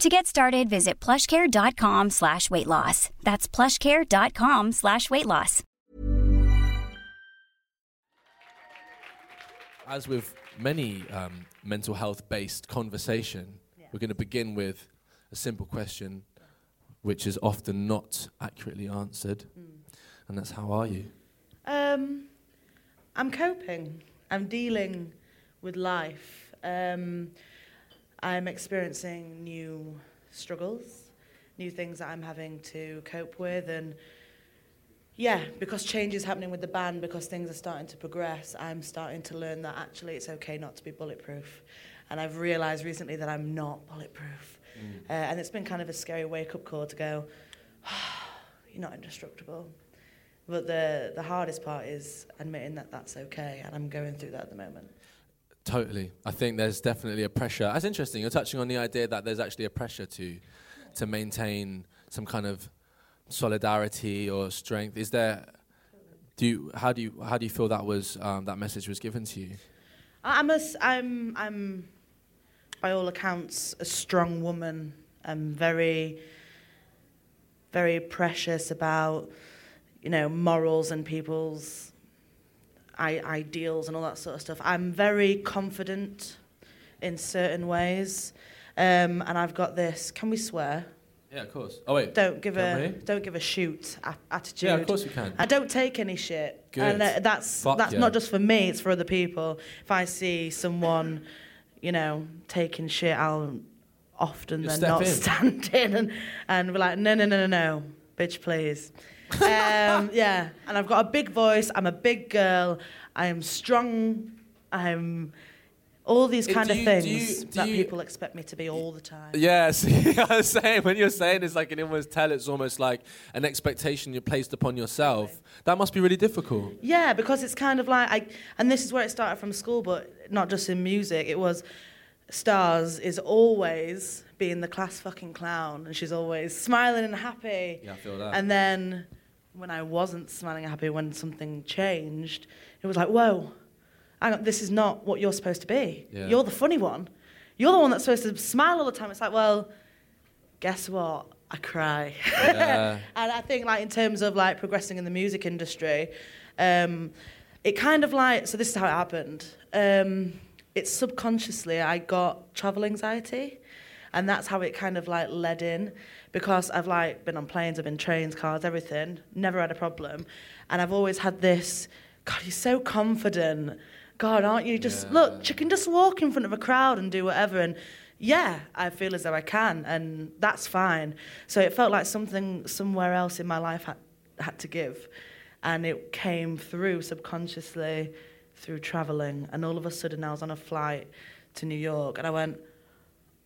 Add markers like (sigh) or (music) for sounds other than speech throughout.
To get started, visit plushcare.com slash weight loss. That's plushcare.com slash weight loss. As with many um, mental health based conversation, we're going to begin with a simple question, which is often not accurately answered, and that's how are you? Um, I'm coping. I'm dealing with life. Um, I'm experiencing new struggles, new things that I'm having to cope with, and yeah, because change is happening with the band, because things are starting to progress, I'm starting to learn that actually it's okay not to be bulletproof. And I've realised recently that I'm not bulletproof. Uh, and it's been kind of a scary wake up call to go, (sighs) you're not indestructible. But the, the hardest part is admitting that that's okay, and I'm going through that at the moment. Totally. I think there's definitely a pressure. That's interesting. You're touching on the idea that there's actually a pressure to to maintain some kind of solidarity or strength. Is there? Do you, how do you how do you feel that was um, that message was given to you? I'm, a, I'm, I'm, by all accounts, a strong woman. I'm very, very precious about, you know, morals and people's I- ideals and all that sort of stuff. I'm very confident in certain ways, um, and I've got this. Can we swear? Yeah, of course. Oh wait. Don't give a don't give a shoot a- attitude. Yeah, of course we can. I don't take any shit. Good. And uh, that's Fuck that's yeah. not just for me, it's for other people. If I see someone, you know, taking shit, I'll often You'll then step not in. (laughs) stand in and, and be like, no, no, no, no, no, bitch, please. Um, yeah, and I've got a big voice. I'm a big girl. I am strong. I'm all these kind do of you- do things you- do that you- people expect me to be all the time. (laughs) Yeah, see, I was saying when you're saying it's like an almost tell, it's almost like an expectation you're placed upon yourself. That must be really difficult. Yeah, because it's kind of like I, and this is where it started from school, but not just in music. It was stars is always being the class fucking clown, and she's always smiling and happy. Yeah, I feel that. And then when I wasn't smiling happy, when something changed, it was like, whoa, this is not what you're supposed to be. Yeah. You're the funny one. You're the one that's supposed to smile all the time. It's like, well, guess what? I cry. Yeah. (laughs) and I think, like, in terms of like progressing in the music industry, um, it kind of like so. This is how it happened. Um, it's subconsciously I got travel anxiety, and that's how it kind of like led in because I've like been on planes, I've been trains, cars, everything. Never had a problem, and I've always had this. God, you're so confident. God, aren't you? Just look, you can just walk in front of a crowd and do whatever. And yeah, I feel as though I can, and that's fine. So it felt like something somewhere else in my life had, had to give. And it came through subconsciously through traveling. And all of a sudden, I was on a flight to New York, and I went,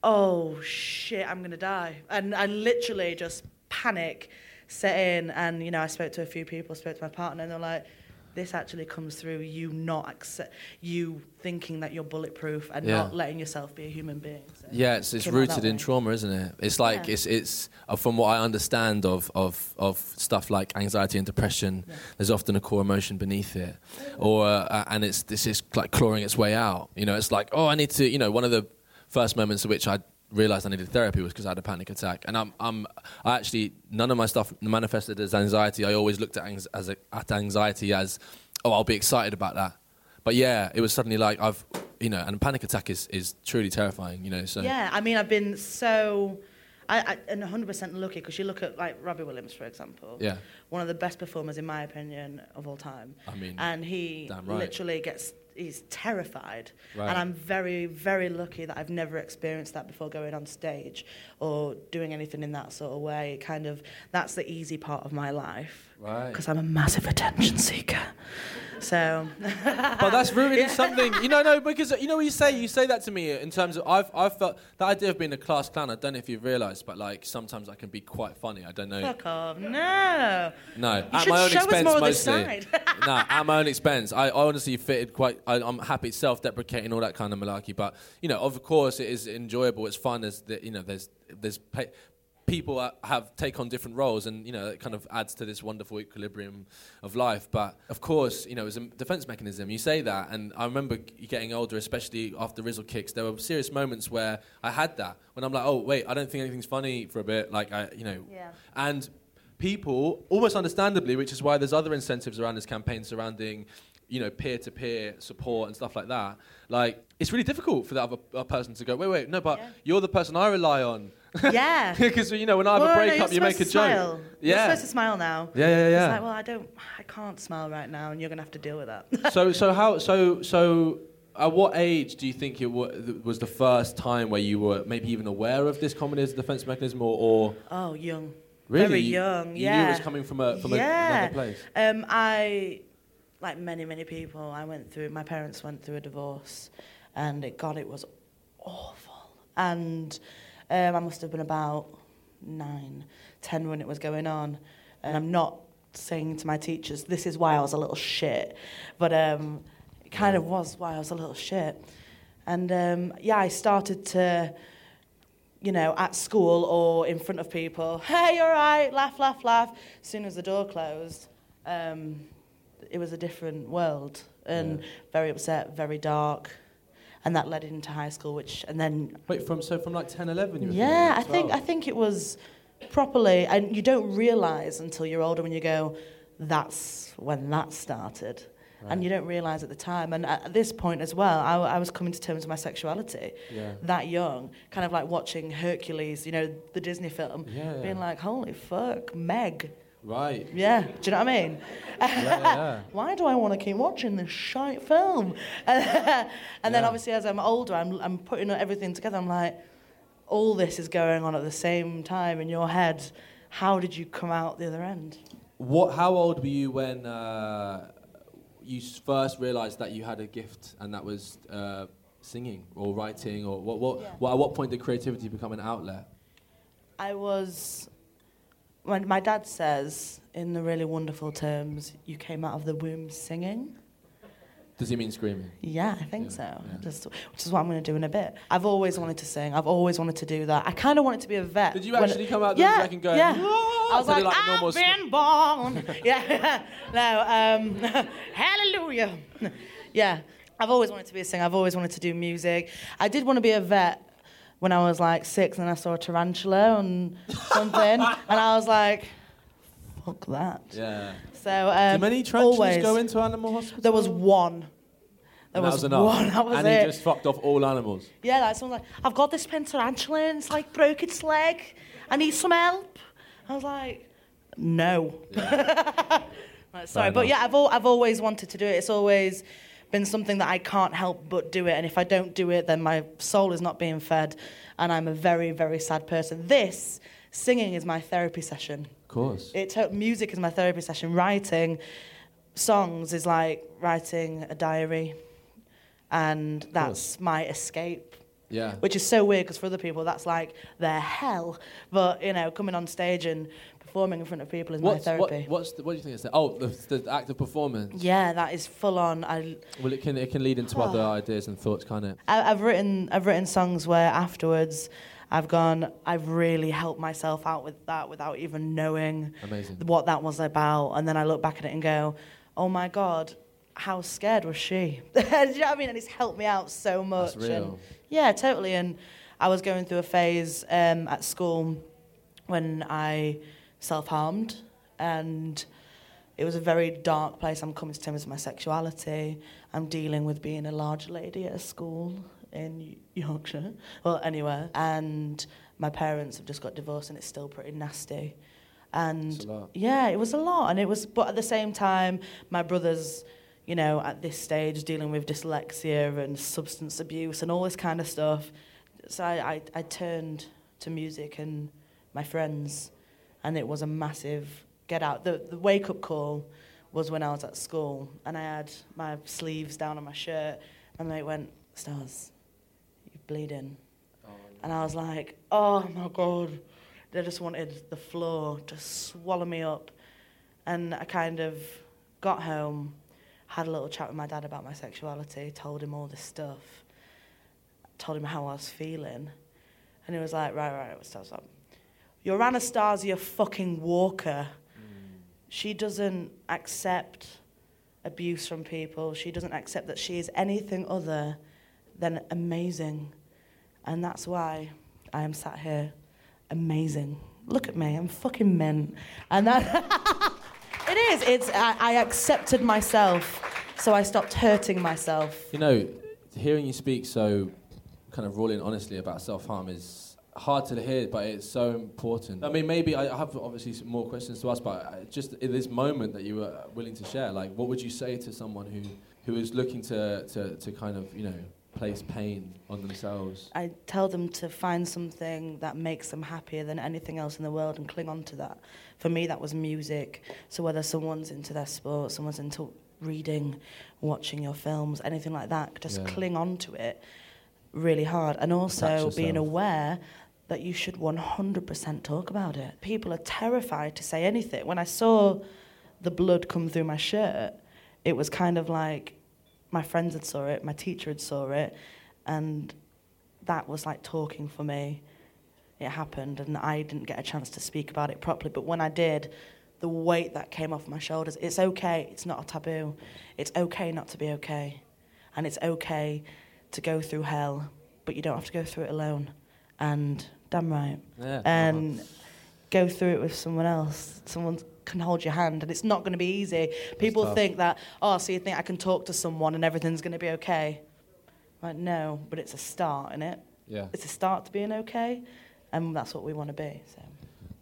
oh shit, I'm going to die. And I literally just panic set in. And, you know, I spoke to a few people, spoke to my partner, and they're like, this actually comes through you not accept you thinking that you're bulletproof and Yeah. not letting yourself be a human being. So Yeah, it's, it's rooted in way. trauma, isn't it? It's like Yeah. it's it's uh, from what I understand of of of stuff like anxiety and depression. There's often a core emotion beneath it, or uh, and it's this is like clawing its way out. You know, it's like oh, I need to. You know, one of the first moments in which I realized I needed therapy was because I had a panic attack, and I'm I'm I actually none of my stuff manifested as anxiety. I always looked at anx- as a, at anxiety as oh, I'll be excited about that. But yeah, it was suddenly like I've, you know, and a panic attack is, is truly terrifying, you know. So Yeah, I mean, I've been so, I, I and 100% lucky because you look at like Robbie Williams, for example. Yeah. One of the best performers, in my opinion, of all time. I mean, and he right. literally gets, he's terrified. Right. And I'm very, very lucky that I've never experienced that before going on stage or doing anything in that sort of way. Kind of, that's the easy part of my life. Right. Because I'm a massive attention seeker. So, (laughs) but that's ruining something. You know, no, because you know what you say. You say that to me in terms of I've I've felt the idea of being a class clown. I don't know if you've realised, but like sometimes I can be quite funny. I don't know. fuck off. No. No, at my own expense mostly. (laughs) no, at my own expense. I honestly fitted quite. I, I'm happy, self-deprecating, all that kind of malarkey. But you know, of course, it is enjoyable. It's fun. There's the, you know, there's there's pa- people have take on different roles, and you know, it kind of adds to this wonderful equilibrium of life. But of course, you know, as a defense mechanism, you say that, and I remember getting older, especially after Rizzle kicks. There were serious moments where I had that when I'm like, oh wait, I don't think anything's funny for a bit. Like I, you know, Yeah. and people, almost understandably, which is why there's other incentives around this campaign surrounding, you know, peer-to-peer support and stuff like that. Like, it's really difficult for that other uh, person to go, wait, wait, no, but Yeah. you're the person I rely on. (laughs) Yeah. Because you know, when I have Well, a breakup, you're you make a supposed joke. to smile. You're supposed to smile now. Yeah, yeah, yeah. It's like, well, I don't, I can't smile right now, and you're gonna have to deal with that. (laughs) so, so how, so, so. At what age do you think it wa- was the first time where you were maybe even aware of this as a defense mechanism, or, or oh, young. really Very you- young. you yeah. knew it was coming from a from a, yeah. another place? Um, I, like many, many people, I went through. My parents went through a divorce, and it, God, it was awful. And um, I must have been about nine, ten when it was going on. And I'm not saying to my teachers, this is why I was a little shit, but um, it kind of was why I was a little shit. And um, yeah, I started to you know, at school or in front of people, hey, you're right, laugh, laugh, laugh. As soon as the door closed, um, it was a different world and Yeah. very upset, very dark. And that led into high school, which, and then, Wait, from so from like 10, 11, you were yeah, I think, I think it was properly, and you don't realize until you're older when you go, that's when that started. And you don't realize at the time. And at this point as well, I, I was coming to terms with my sexuality Yeah. that young, kind of like watching Hercules, you know, the Disney film, Yeah, yeah. being like, holy fuck, Meg. Right. Yeah, do you know what I mean? yeah, yeah. (laughs) Why do I want to keep watching this shite film? (laughs) and then obviously as I'm older, I'm, I'm putting everything together. I'm like, all this is going on at the same time in your head. How did you come out the other end? What? How old were you when uh, you first realised that you had a gift, and that was uh, singing or writing, or what? What? Yeah. what? At what point did creativity become an outlet? I was. When my dad says, in the really wonderful terms, you came out of the womb singing. Does he mean screaming? Yeah, I think Yeah, so. yeah. Just, which is what I'm going to do in a bit. I've always wanted to sing. I've always wanted to do that. I kind of wanted to be a vet. Did you actually come out the yeah, and go? Yeah. "Whoa," I was like, normal I've sc- been (laughs) born. (laughs) yeah. (laughs) no. Um, hallelujah. yeah. I've always wanted to be a singer. I've always wanted to do music. I did want to be a vet when I was like six, and I saw a tarantula and something, (laughs) and I was like, fuck that. Yeah. So um, Do many tarantulas always, go into animal hospital? There was one. There And that was, was enough. one. (laughs) That was and it. he just fucked off all animals. Yeah, like someone's like, I've got this pen tarantula and it's like broke its leg. I need some help. I was like, no. Right, (laughs) sorry, but yeah, I've al- I've always wanted to do it. It's always been something that I can't help but do it. And if I don't do it, then my soul is not being fed, and I'm a very very sad person. This singing is my therapy session. Of course. It music is my therapy session. Writing songs is like writing a diary, and that's my escape. Yeah. Which is so weird because for other people that's like their hell. But you know, coming on stage and performing in front of people is What's, my what, therapy. what's the, what do you think it's? Oh, the, the act of performance. Yeah, that is full on. I, Well, it can it can lead into other (sighs) ideas and thoughts, can't it? I I've written I've written songs where afterwards I've gone I've really helped myself out with that without even knowing Amazing. what that was about, and then I look back at it and go, oh my god. How scared was she? (laughs) Do you know what I mean? And it's helped me out so much. That's real. And yeah, totally. And I was going through a phase um, at school when I self harmed, and it was a very dark place. I'm coming to terms with my sexuality. I'm dealing with being a large lady at a school in Yorkshire, well, anywhere. And my parents have just got divorced, and it's still pretty nasty. And It's a lot. yeah, it was a lot, and it was. But at the same time, my brothers, you know, at this stage, dealing with dyslexia and substance abuse and all this kind of stuff. So I, I, I turned to music and my friends, and it was a massive get out. The, the wake up call was when I was at school, and I had my sleeves down on my shirt, and they went, Stars, you're bleeding. And I was like, oh my God. They just wanted the floor to swallow me up. And I kind of got home, had a little chat with my dad about my sexuality, told him all this stuff, told him how I was feeling. And he was like, right, right, stop, stop. You're Anastasia fucking Walker. She doesn't accept abuse from people. She doesn't accept that she is anything other than amazing. And that's why I am sat here amazing. Look at me, I'm fucking mint. And that (laughs) it is. It's I, I accepted myself, so I stopped hurting myself. You know, hearing you speak so kind of raw and honestly about self harm is hard to hear, but it's so important. I mean, maybe I have obviously some more questions to ask, but just in this moment that you were willing to share, like, what would you say to someone who who is looking to to, to kind of you know place pain on themselves? I tell them to find something that makes them happier than anything else in the world and cling on to that. For me, that was music. So whether someone's into their sport, someone's into reading, watching your films, anything like that, just Yeah. cling on to it really hard. And also being aware that you should 100% talk about it. People are terrified to say anything. When I saw the blood come through my shirt, it was kind of like my friends had saw it, my teacher had saw it, and that was like talking for me. It happened, and I didn't get a chance to speak about it properly. But when I did, the weight that came off my shoulders, it's okay, it's not a taboo. It's okay not to be okay. And it's okay to go through hell, but you don't have to go through it alone. And damn right. Yeah. And go through it with someone else. Someone can hold your hand, and it's not going to be easy. People think that, oh, so you think I can talk to someone and everything's going to be okay? Like, no, but it's a start, isn't it? yeah. It's a start to being okay, and that's what we want to be. So,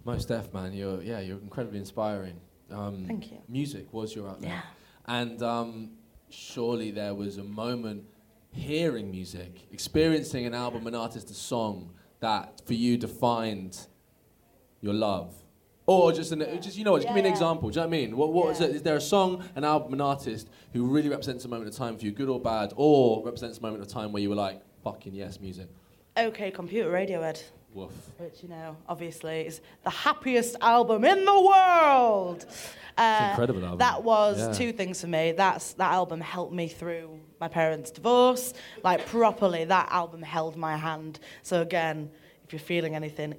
Most deaf man, you're yeah, you're incredibly inspiring. Um, Thank you. Music was your outlet, Yeah. and um, surely there was a moment hearing music, experiencing an album, an artist, a song that for you defined your love, or just an, just you know, what, just give me an Yeah. example. Do you know what I mean? What what is Yeah. it? Is there a song, an album, an artist who really represents a moment of time for you, good or bad, or represents a moment of time where you were like, fucking yes, music. okay, Computer Radiohead, Woof. which, you know, obviously is the happiest album in the world. Uh, incredible album. That was Yeah. two things for me. That's that album helped me through my parents' divorce, like properly. That album held my hand. So again, if you're feeling anything,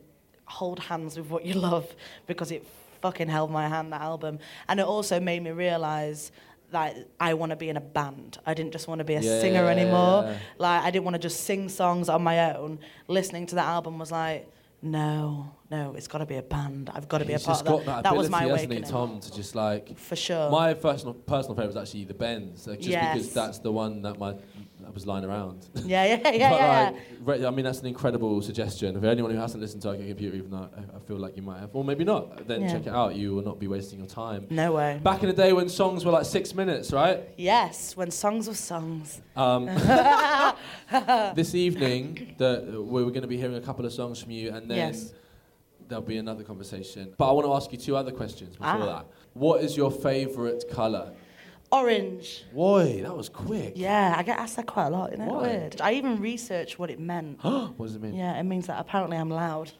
hold hands with what you love because it fucking held my hand. That album, and it also made me realize. That I want to be in a band. I didn't just want to be a singer anymore. Yeah. Like I didn't want to just sing songs on my own. Listening to that album was like, no, no, it's got to be a band. I've got to be a part of got that. that, That was my hasn't awakening. Tom, to just like For sure. My personal personal favorite is actually the Bends, like, just Yes. because that's the one that my that was lying around. yeah, yeah, yeah, (laughs) but yeah. like, I mean, that's an incredible suggestion. For anyone who hasn't listened to Arcade Computer, even though I, I feel like you might have, or maybe not, then Yeah. check it out. You will not be wasting your time. No way. Back in the day when songs were like six minutes, right? Yes, when songs were songs. Um, (laughs) (laughs) this evening, the, we we're going to be hearing a couple of songs from you, and then Yes. there'll be another conversation. But I want to ask you two other questions before Ah. that. What is your favourite colour? Orange. Boy, that was quick. Yeah, I get asked that quite a lot. Isn't it Why? weird? I even researched what it meant. (gasps) what does it mean? yeah, it means that apparently I'm loud.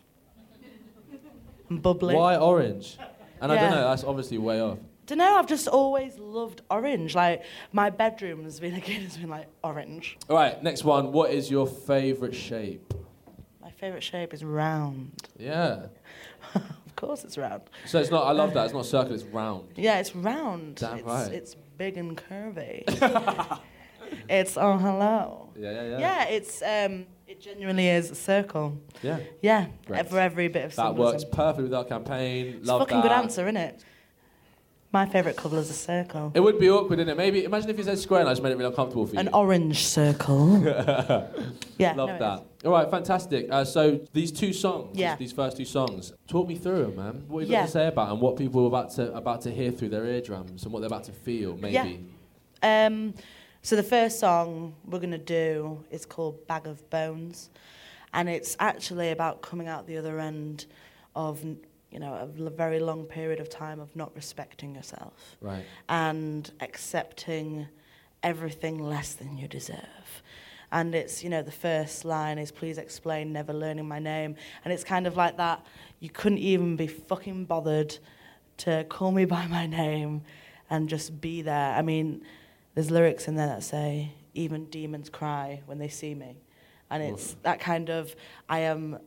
I'm bubbly. Why orange? And I don't Yeah. know, that's obviously way off. Don't know. I've just always loved orange. Like my bedroom has been (laughs) again has been like orange. All right, next one. What is your favourite shape? My favourite shape is round. Yeah. (laughs) Of course, it's round. So it's not, I love that, it's not circle, it's round. Yeah, it's round. Damn it's, right. It's big and curvy. (laughs) (laughs) it's oh hello. Yeah, yeah, yeah. Yeah, it's um, it genuinely is a circle. Yeah. Yeah, Great. for every bit of That works perfectly with our campaign. It's Love a fucking that. good answer, isn't it? My favourite colour is a circle. It would be awkward, isn't it? Maybe imagine if you said square and I just made it really uncomfortable for you. An orange circle. (laughs) yeah, Love no, that. All right, fantastic. Uh, so these two songs, Yeah. these first two songs, talk me through them, man. What you got Yeah. to say about them? What people are about to about to hear through their eardrums and what they're about to feel, maybe. Um, so the first song we're gonna do is called "Bag of Bones," and it's actually about coming out the other end of you know a very long period of time of not respecting yourself Right. and accepting everything less than you deserve. And it's, you know, the first line is, please explain, never learning my name. And it's kind of like that, you couldn't even be fucking bothered to call me by my name and just be there. I mean, there's lyrics in there that say, even demons cry when they see me. And it's that kind of, I am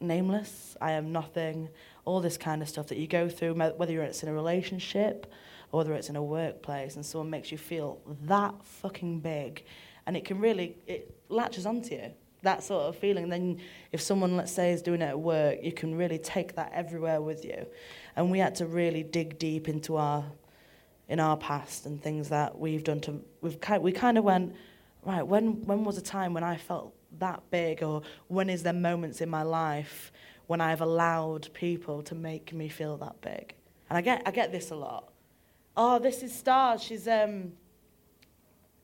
nameless, I am nothing, all this kind of stuff that you go through, whether you're it's in a relationship or whether it's in a workplace, and someone makes you feel that fucking big, and it can really it latches onto you. That sort of feeling. Then, if someone, let's say, is doing it at work, you can really take that everywhere with you. And we had to really dig deep into our in our past and things that we've done to we've kind we kind of went right when when was a time when I felt that big or when is there moments in my life when I've allowed people to make me feel that big and I get I get this a lot oh this is stars she's um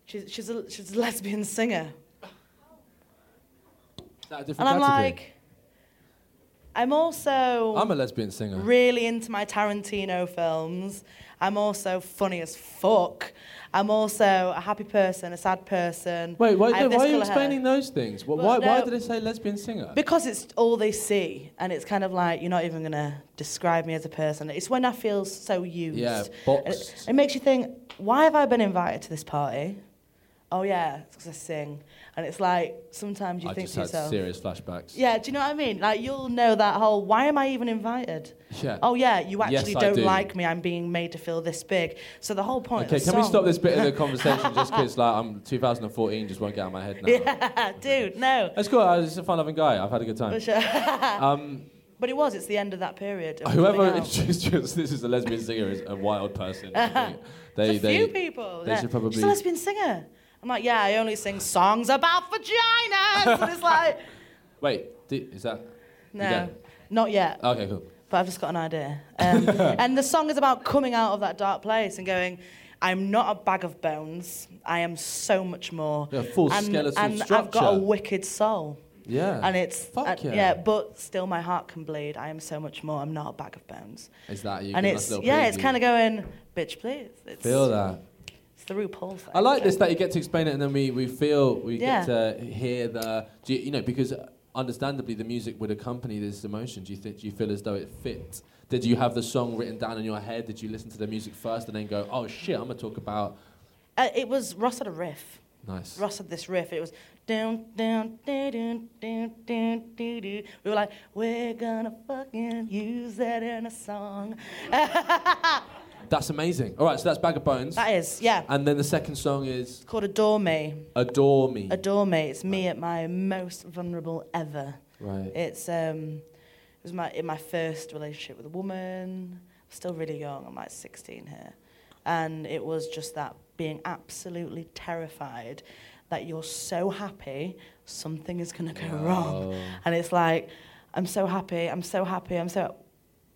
she's she's a she's a lesbian singer Is that a different and I'm category? like I'm also I'm a lesbian singer. really into my Tarantino films. I'm also funny as fuck. I'm also a happy person, a sad person. Wait, why, no, why are you colour hair. explaining those things? Well, why, why did they say lesbian singer? Because it's all they see, and it's kind of like you're not even gonna describe me as a person. It's when I feel so used. Yeah, boxed. It, it makes you think, why have I been invited to this party? Oh yeah, it's 'cause I sing, and it's like sometimes you I think just to had yourself, serious flashbacks. yeah, do you know what I mean? Like you'll know that whole, why am I even invited? Yeah. Oh yeah, you actually I don't do. like me. I'm being made to feel this big. So the whole point. Okay, can we stop this bit of the (laughs) conversation just because like I'm 2014 just won't get out of my head now. (laughs) Yeah, dude, no. That's cool. I was just a fun-loving guy. I've had a good time. For sure. (laughs) Um, But it was. It's the end of that period. of whoever introduced this is a lesbian singer is a wild person. They, they, few people. they yeah. should probably- She's a lesbian singer. I'm like, yeah, I only sing songs about vaginas. (laughs) and it's like, Wait, is that? no, don't? yet. Okay, cool. but I've just got an idea. Um, (laughs) and the song is about coming out of that dark place and going, I'm not a bag of bones. I am so much more. Yeah, full and, skeletal and I've got a wicked soul. Yeah. And it's Fuck uh, yeah. but still my heart can bleed. I am so much more. I'm not a bag of bones. Is that you? and it's yeah, it's kind of going, bitch, please. It's, Feel that. The RuPaul thing. I like this that you get to explain it and then we, we feel we Yeah. get to hear the do you, you know because understandably the music would accompany this emotion. Do you think do you feel as though it fit? Did you have the song written down in your head? Did you listen to the music first and then go, oh shit, I'm gonna talk about Uh, it was Ross had a riff. nice. Ross had this riff. It was down, down, down, down, down, down, doo, doo. We were like, we're gonna fucking use that in a song. (laughs) That's amazing. All right, so that's Bag of Bones. That is, yeah. And then the second song is It's called Adore Me. Adore Me. Adore Me. It's me at my most vulnerable ever. right. It's um, it was my in my first relationship with a woman. Still really young. I'm like 16 here, and it was just that being absolutely terrified that you're so happy something is gonna go wrong, and it's like I'm so happy. I'm so happy. I'm so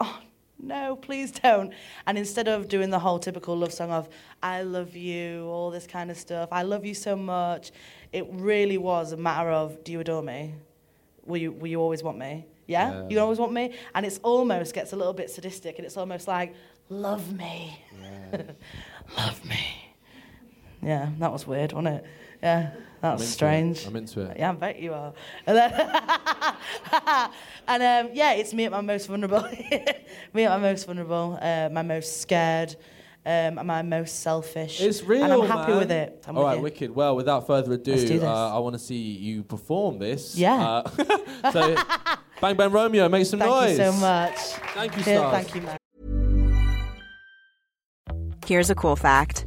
oh no, please don't. And instead of doing the whole typical love song of I love you, all this kind of stuff, I love you so much, it really was a matter of do you adore me? Will you, will you always want me? Yeah? Yeah. You always want me? And it's almost gets a little bit sadistic and it's almost like, love me. (laughs) love me. Yeah, that was weird, wasn't it? Yeah, that I'm strange. It. I'm into it. Yeah, I bet you are. And, then (laughs) and um, yeah, it's me at my most vulnerable. (laughs) me at my most vulnerable, uh, my most scared, um, and my most selfish. It's real, And I'm happy man. with it. I'm All with right, you. wicked. Well, without further ado, Let's do this. Uh, I want to see you perform this. Yeah. Uh, (laughs) so, Bang Bang Romeo, make some Thank noise. Thank you so much. Thank you, Cheers, Stars. Thank you, man. Here's a cool fact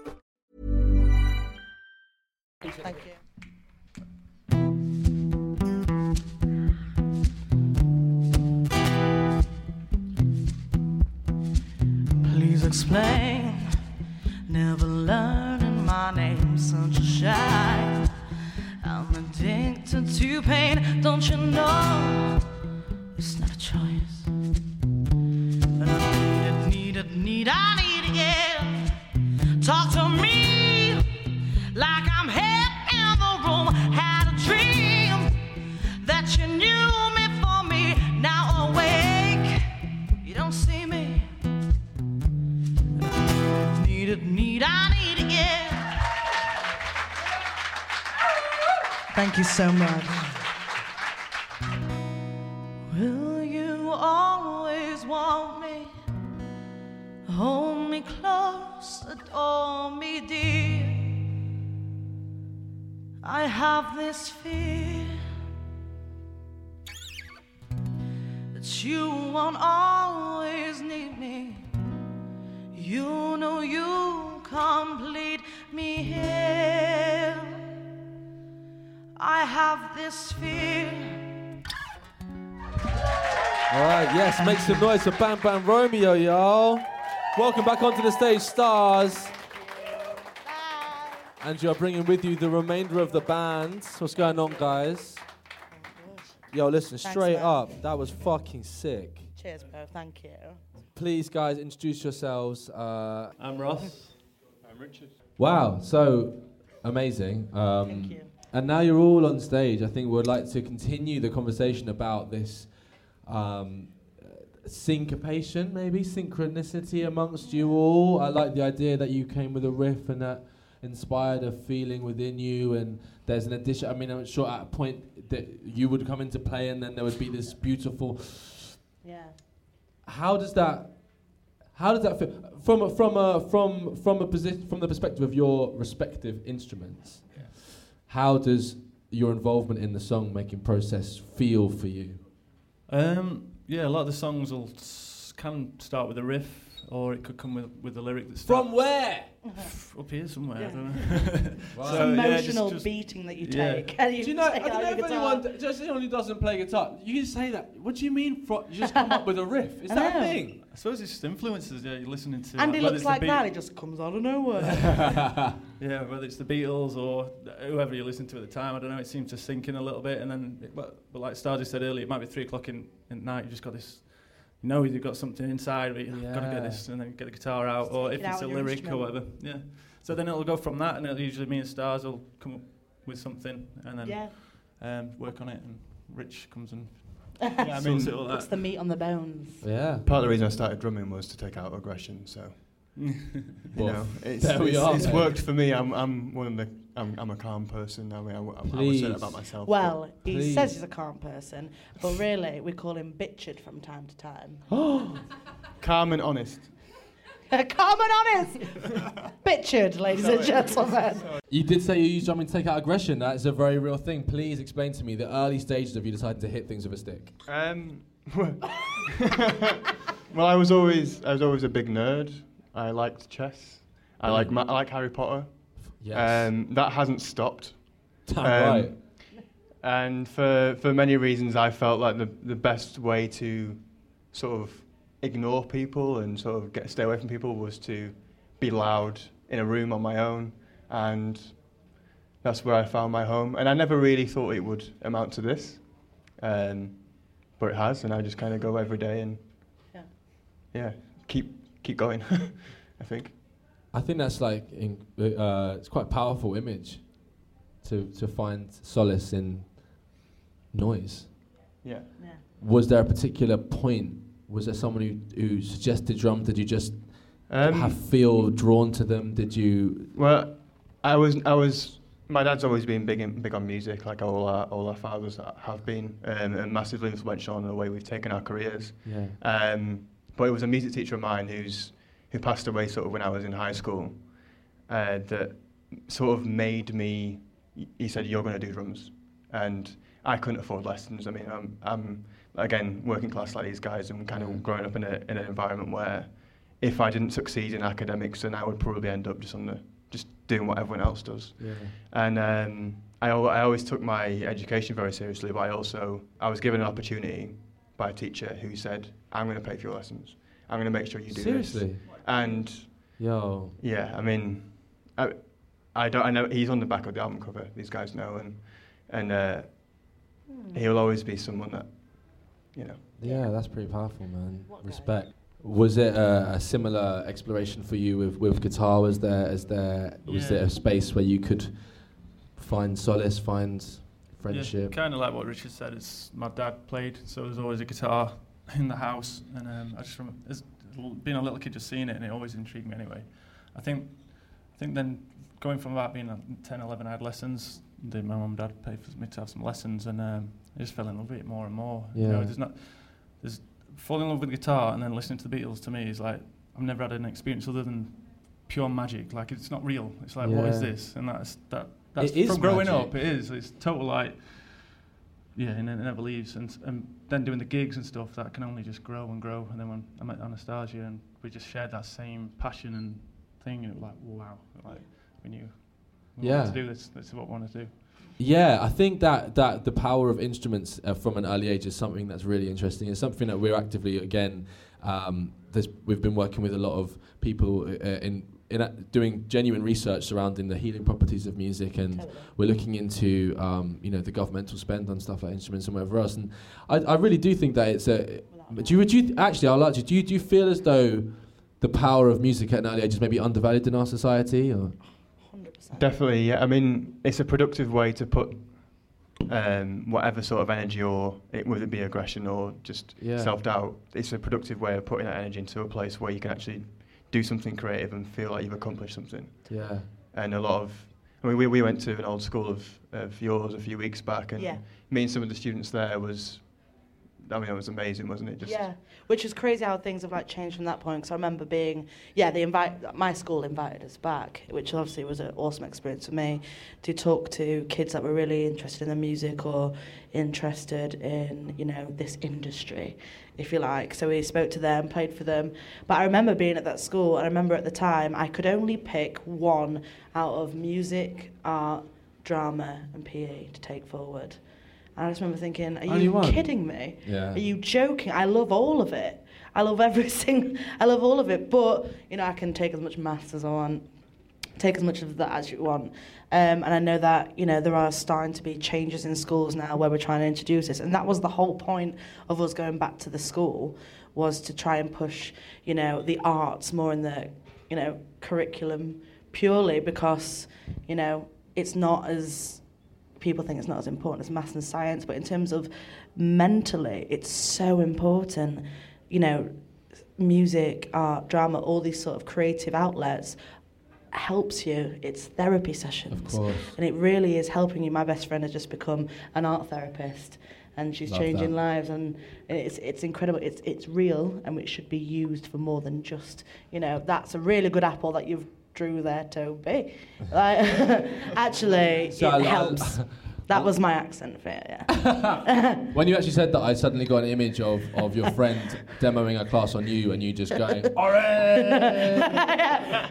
Thank you. Please explain. Never learning my name, such a shy. I'm addicted to pain, don't you know? It's not a choice. And I need it, need it, need, I need it, yeah. Talk to me like Need I need. Thank you so much. Will you always want me? Hold me close, adore me, dear. I have this fear that you won't always I have this fear. All right, yes, make some noise for Bang Bang Romeo, y'all. Welcome back onto the stage, stars. And you're bringing with you the remainder of the band. What's going on, guys? Yo, listen, Thanks, straight man. up, that was fucking sick. Cheers, bro. Thank you. Please, guys, introduce yourselves. Uh, I'm Ross. I'm Richard. wow, so amazing. Um, Thank you. And now you're all on stage. I think we'd like to continue the conversation about this um, uh, syncopation, maybe synchronicity amongst you all. I like the idea that you came with a riff and that inspired a feeling within you. And there's an addition. I mean, I'm sure at a point that you would come into play, and then there would be this beautiful. Yeah. How does that? How does that feel from a, from a from from a position from the perspective of your respective instruments? How does your involvement in the song making process feel for you? Um, yeah, a lot of the songs will s- can start with a riff, or it could come with with a lyric that's From where? (laughs) up here somewhere. I don't know. (laughs) (laughs) Wow. It's So, yeah, just- emotional just- beating that you yeah. take. and you Do you know? I don't know if guitar. anyone, just anyone who doesn't play guitar, you can say that. What do you mean? Fro- you just come up with a riff? Is I that a thing? I suppose it's just influences. Yeah, you're listening to. And he whether looks it's like that. It just comes out of nowhere. Yeah, whether it's the Beatles or whoever you listen to at the time, I don't know. It seems to sink in a little bit, and then, it, but, but like Stardy said earlier, it might be three o'clock in, in night. You just got this. You know, you've got something inside, but you've got to get this, and then get the guitar out, Just or if it it's a lyric or whatever. Yeah. So then it'll go from that, and it'll usually me and Stars will come up with something, and then yeah. um, work on it, and Rich comes and (laughs) yeah, I mean, it all Puts out. the meat on the bones. Yeah. part of the reason I started drumming was to take out aggression. So (laughs) you know, it's, there we it's, are, it's mate. worked for me. I'm I'm one of the I'm, I'm a calm person. I mean, I, w- I, I would say that about myself. Well, he Please. says he's a calm person, but really we call him Bitchard from time to time. (gasps) but calm and honest. (laughs) Calm and honest. (laughs) Bitchard, ladies and gentlemen. You did say you use drumming to take out aggression. That is a very real thing. Please explain to me the early stages of you deciding to hit things with a stick. Um, well, I was always I was always a big nerd. I liked chess. I like ma- I like Harry Potter. Yes. Um, that hasn't stopped. Damn Um, right. And for, for many reasons, I felt like the, the best way to sort of ignore people and sort of get stay away from people was to be loud in a room on my own. And that's where I found my home. And I never really thought it would amount to this. Um, but it has, and I just kind of go every day and Yeah. yeah, keep keep going. (laughs) I think. I think that's like in, uh, it's quite a powerful image to to find solace in noise. Yeah. Was there a particular point? Was there someone who, who suggested drum? Did you just Um, have feel drawn to them? Did you? Well, I was I was my dad's always been big in, big on music, like all our all our fathers have been, um, and massively influential on the way we've taken our careers. Yeah. Um, but it was a music teacher of mine who's who passed away sort of when I was in high school, uh, that sort of made me. He said, "You're going to do drums," and I couldn't afford lessons. I mean, I'm, I'm again working class like these guys, and kind of growing up in a in an environment where, if I didn't succeed in academics, then I would probably end up just on the just doing what everyone else does. Yeah. And um, I, al- I always took my education very seriously, but I also I was given an opportunity by a teacher who said, "I'm going to pay for your lessons. I'm going to make sure you do Seriously? this." And Yo. yeah, I mean, I, I don't. I know he's on the back of the album cover. These guys know, and and uh, he'll always be someone that, you know. Yeah, that's pretty powerful, man. Respect. Was it a, a similar exploration for you with, with guitar? Was there, is there, was Yeah. there a space where you could find solace, find friendship? Yeah, friendship? kind of like what Richard said. It's my dad played, so there's always a guitar in the house, and um, I just remember being a little kid just seeing it, and it always intrigued me. Anyway, I think, I think then going from that being a 10, 11, I had lessons. Did my mum and dad pay for me to have some lessons, and um, I just fell in love with it more and more. You know, Yeah. there's not, there's falling in love with guitar and then listening to the Beatles to me is like I've never had an experience other than pure magic. Like it's not real. It's like what is this? And that's that. That's It is from growing magic. up. It is. It's total like yeah, and then it never leaves. And, and then doing the gigs and stuff, that can only just grow and grow. And then when I met Anastasia and we just shared that same passion and thing, and it was like, wow, like we knew we Yeah. wanted to do this. This is what we want to do. Yeah, I think that, that the power of instruments uh, from an early age is something that's really interesting. It's something that we're actively, again, um, there's, we've been working with a lot of people uh, in, in a, doing genuine research surrounding the healing properties of music, and we're looking into um, you know the governmental spend on stuff like instruments and whatever else. And I, I really do think that it's a. Do you, do you actually? I'll ask you. Do you do you feel as though the power of music at an early age is maybe undervalued in our society? Or Definitely, yeah. I mean, it's a productive way to put um, whatever sort of energy, or it, whether it be aggression or just Yeah. self-doubt. It's a productive way of putting that energy into a place where you can actually do something creative and feel like you've accomplished something. Yeah. And a lot of, I mean, we, we went to an old school of, of yours a few weeks back, and Yeah. meeting some of the students there was, I mean, it was amazing, wasn't it? Just yeah, which is crazy how things have like changed from that point. Because I remember being, yeah, they invite my school invited us back, which obviously was an awesome experience for me to talk to kids that were really interested in the music or interested in you know this industry, if you like. So we spoke to them, played for them. But I remember being at that school, and I remember at the time I could only pick one out of music, art, drama, and PE to take forward. And I just remember thinking, are Only you kidding me? Yeah. Are you joking? I love all of it. I love everything. (laughs) I love all of it. But you know, I can take as much maths as I want, take as much of that as you want. Um, and I know that you know there are starting to be changes in schools now where we're trying to introduce this, and that was the whole point of us going back to the school was to try and push you know the arts more in the you know curriculum purely because you know it's not as people think it's not as important as maths and science, but in terms of mentally, it's so important. You know, music, art, drama, all these sort of creative outlets helps you. It's therapy sessions. And it really is helping you. My best friend has just become an art therapist. and she's Love changing that. lives, and it's it's incredible. It's it's real, and it should be used for more than just you know. That's a really good apple that you've drew there, Toby. Like, (laughs) actually, (laughs) So I- it helps. That was my accent for it, yeah. (laughs) When you actually said that, I suddenly got an image of, of your friend demoing a class on you and you just going, orange!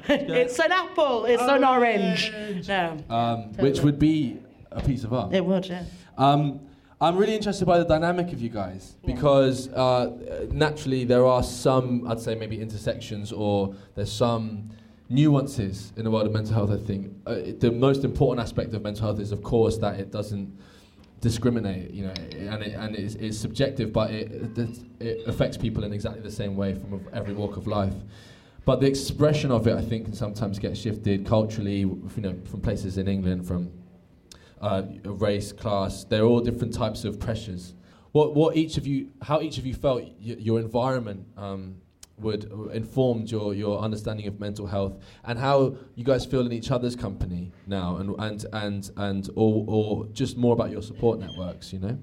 it's an apple. It's an orange. No, um, which would be a piece of art. it would. Yeah. Um, I'm really interested by the dynamic of you guys because uh, naturally there are some, I'd say maybe intersections or there's some nuances in the world of mental health. I think uh, the most important aspect of mental health is, of course, that it doesn't discriminate, you know, and it, and it's, it's subjective, but it, it it affects people in exactly the same way from every walk of life. But the expression of it, I think, can sometimes get shifted culturally, you know, from places in England, from uh, race, class. They're all different types of pressures. What, what each of you, how each of you felt y- your environment um, would uh, informed your, your understanding of mental health, and how you guys feel in each other's company now, and and and and or, or just more about your support networks. You know.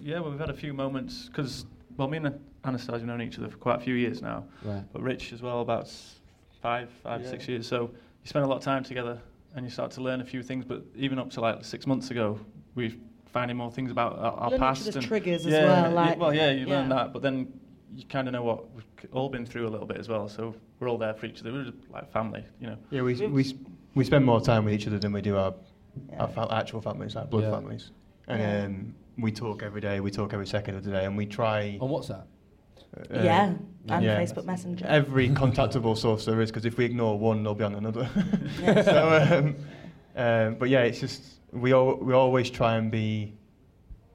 Yeah, well, we've had a few moments because, well, me and Anastasia have known each other for quite a few years now, Right. but Rich as well, about s- five, five, Yeah. six years. So you spend a lot of time together and you start to learn a few things. But even up to like six months ago, we're finding more things about our, our past. and triggers as well, y- like- well, yeah, you learn that, but then you kind of know what we've c- all been through a little bit as well. So we're all there for each other. We're just like family, you know. Yeah, we, we, we spend more time with each other than we do our, our fa- actual families, our blood Yeah. families. And Yeah. um, we talk every day, we talk every second of the day, and we try. On WhatsApp. uh, yeah, and yeah. Facebook Messenger. Every (laughs) contactable source there is, because if we ignore one, they'll be on another. (laughs) So, um, um, but yeah, it's just we all, we always try and be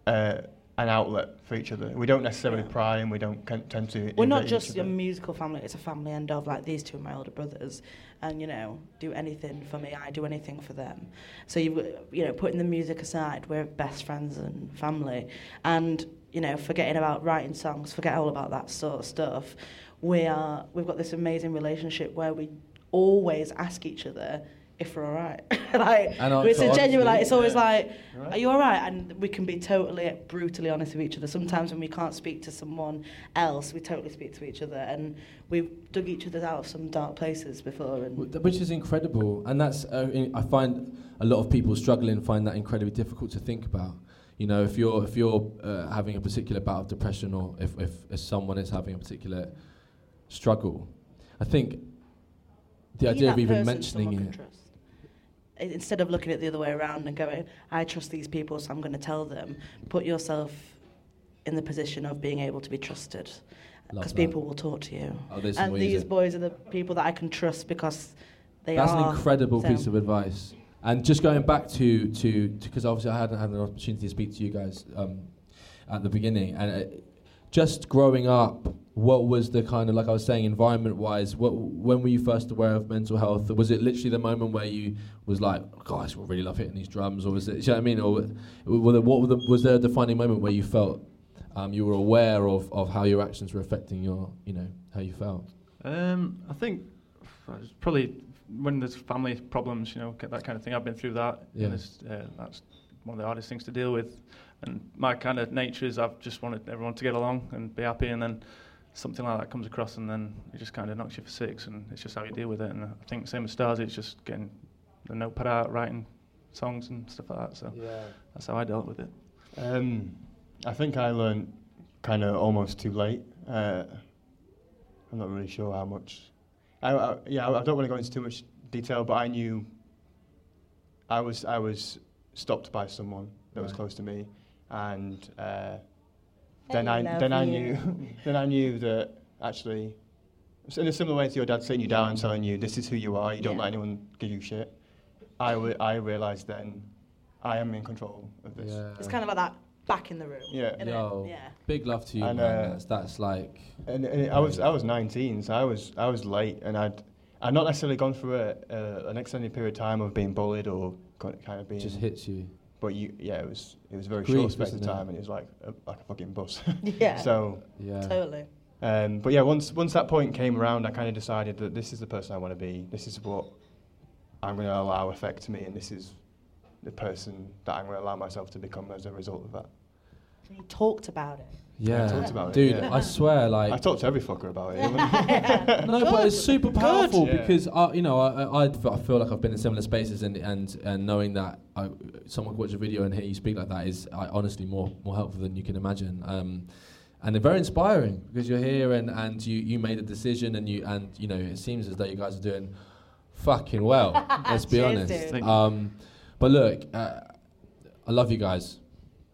uh, an outlet for each other. We don't necessarily Yeah. pry, and we don't con- tend to. We're not just a musical family, it's a family end of like these two are my older brothers and you know, do anything for me, I do anything for them. So you you know, putting the music aside, we're best friends and family and you know, forgetting about writing songs, forget all about that sort of stuff. We are we've got this amazing relationship where we always ask each other if we're all right. (laughs) like, on- it's so a genuine, like, it's always yeah. like, Right. are you all right? And we can be totally, brutally honest with each other. Sometimes when we can't speak to someone else, we totally speak to each other. And we've dug each other out of some dark places before. And Which is incredible, and that's uh, I find a lot of people struggling find that incredibly difficult to think about. You know, if you're if you're uh, having a particular bout of depression, or if, if if someone is having a particular struggle, I think the idea of even mentioning it. trust. Instead of looking at the other way around and going, I trust these people, so I'm going to tell them, put yourself in the position of being able to be trusted. Because people will talk to you. Oh, and these boys are the people that I can trust because they That's are. That's an incredible so- piece of advice. And just going back to to because obviously I hadn't had an opportunity to speak to you guys um, at the beginning, and uh, just growing up, what was the kind of like I was saying, environment wise? What when were you first aware of mental health? Was it literally the moment where you was like, "Guys, I really love hitting these drums," or was it? You know what I mean? Or were there, what were the, was there a defining moment where you felt um, you were aware of, of how your actions were affecting your, you know, how you felt? Um, I think probably when there's family problems, you know, that kind of thing. I've been through that. Yeah. And uh, that's one of the hardest things to deal with. And my kind of nature is I've just wanted everyone to get along and be happy, and then something like that comes across, and then it just kind of knocks you for six, and it's just how you deal with it. And I think same as Stars, it's just getting the notepad out, writing songs and stuff like that. So yeah. that's how I dealt with it. Um, I think I learned kind of almost too late. Uh, I'm not really sure how much. I, I, yeah, I don't want to go into too much detail, but I knew I was I was stopped by someone that was close to me, and uh, then I I love then I knew (laughs) then I knew that actually, in a similar way to your dad sitting you down and telling you this is who you are, you don't Yeah. let anyone give you shit. I, w- I realized then I am in control of this. It's kind of like that back in the room. Yeah. innit? Yo, Yeah. big love to you, And, man. uh, That's, that's like And, and I was I was 19, so I was I was late, and I'd I'd not necessarily gone through a, a, an extended period of time of being bullied or got- kind of being. just hits you. But you, yeah, it was it was a very Grief, short space of isn't it? time, and it was like a, like a fucking bus. (laughs) Yeah. so, Yeah. Totally. um, but yeah, once once that point came around, I kind of decided that this is the person I want to be. This is what I'm going to allow affect me, and this is the person that I'm going to allow myself to become as a result of that. and he talked about it. Yeah, talked about it, dude. yeah. I swear, like I talked to every fucker about it. (laughs) no, but it's super powerful Yeah. because I, you know, I, I, I feel like I've been in similar spaces, and and, and knowing that I, someone could watch a video and hear you speak like that is I, honestly more more helpful than you can imagine. Um, and they're very inspiring because you're here and, and you, you made a decision and you and you know it seems as though you guys are doing fucking well. (laughs) let's be Cheers, honest. dude. Thank you. Um, but look, uh, I love you guys.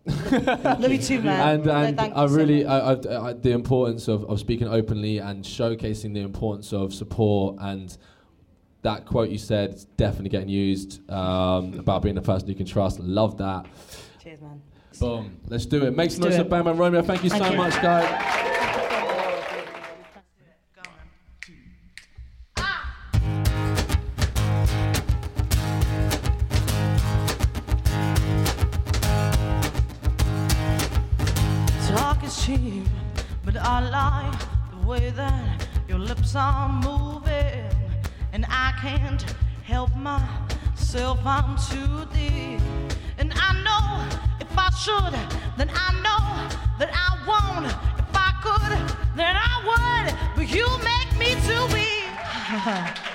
(laughs) Love you too, man. and and you I really much. I, I, I, the importance of, of speaking openly and showcasing the importance of support and that quote you said is definitely getting used um, about being the person you can trust. Love that. Cheers, man. Boom. Let's do it. Make some noise it. Bang Bang Romeo. Thank you Thank so you. much, guys. But I like the way that your lips are moving. And I can't help myself, I'm too deep. And I know if I should, then I know that I won't. If I could, then I would. But you make me too weak. (laughs)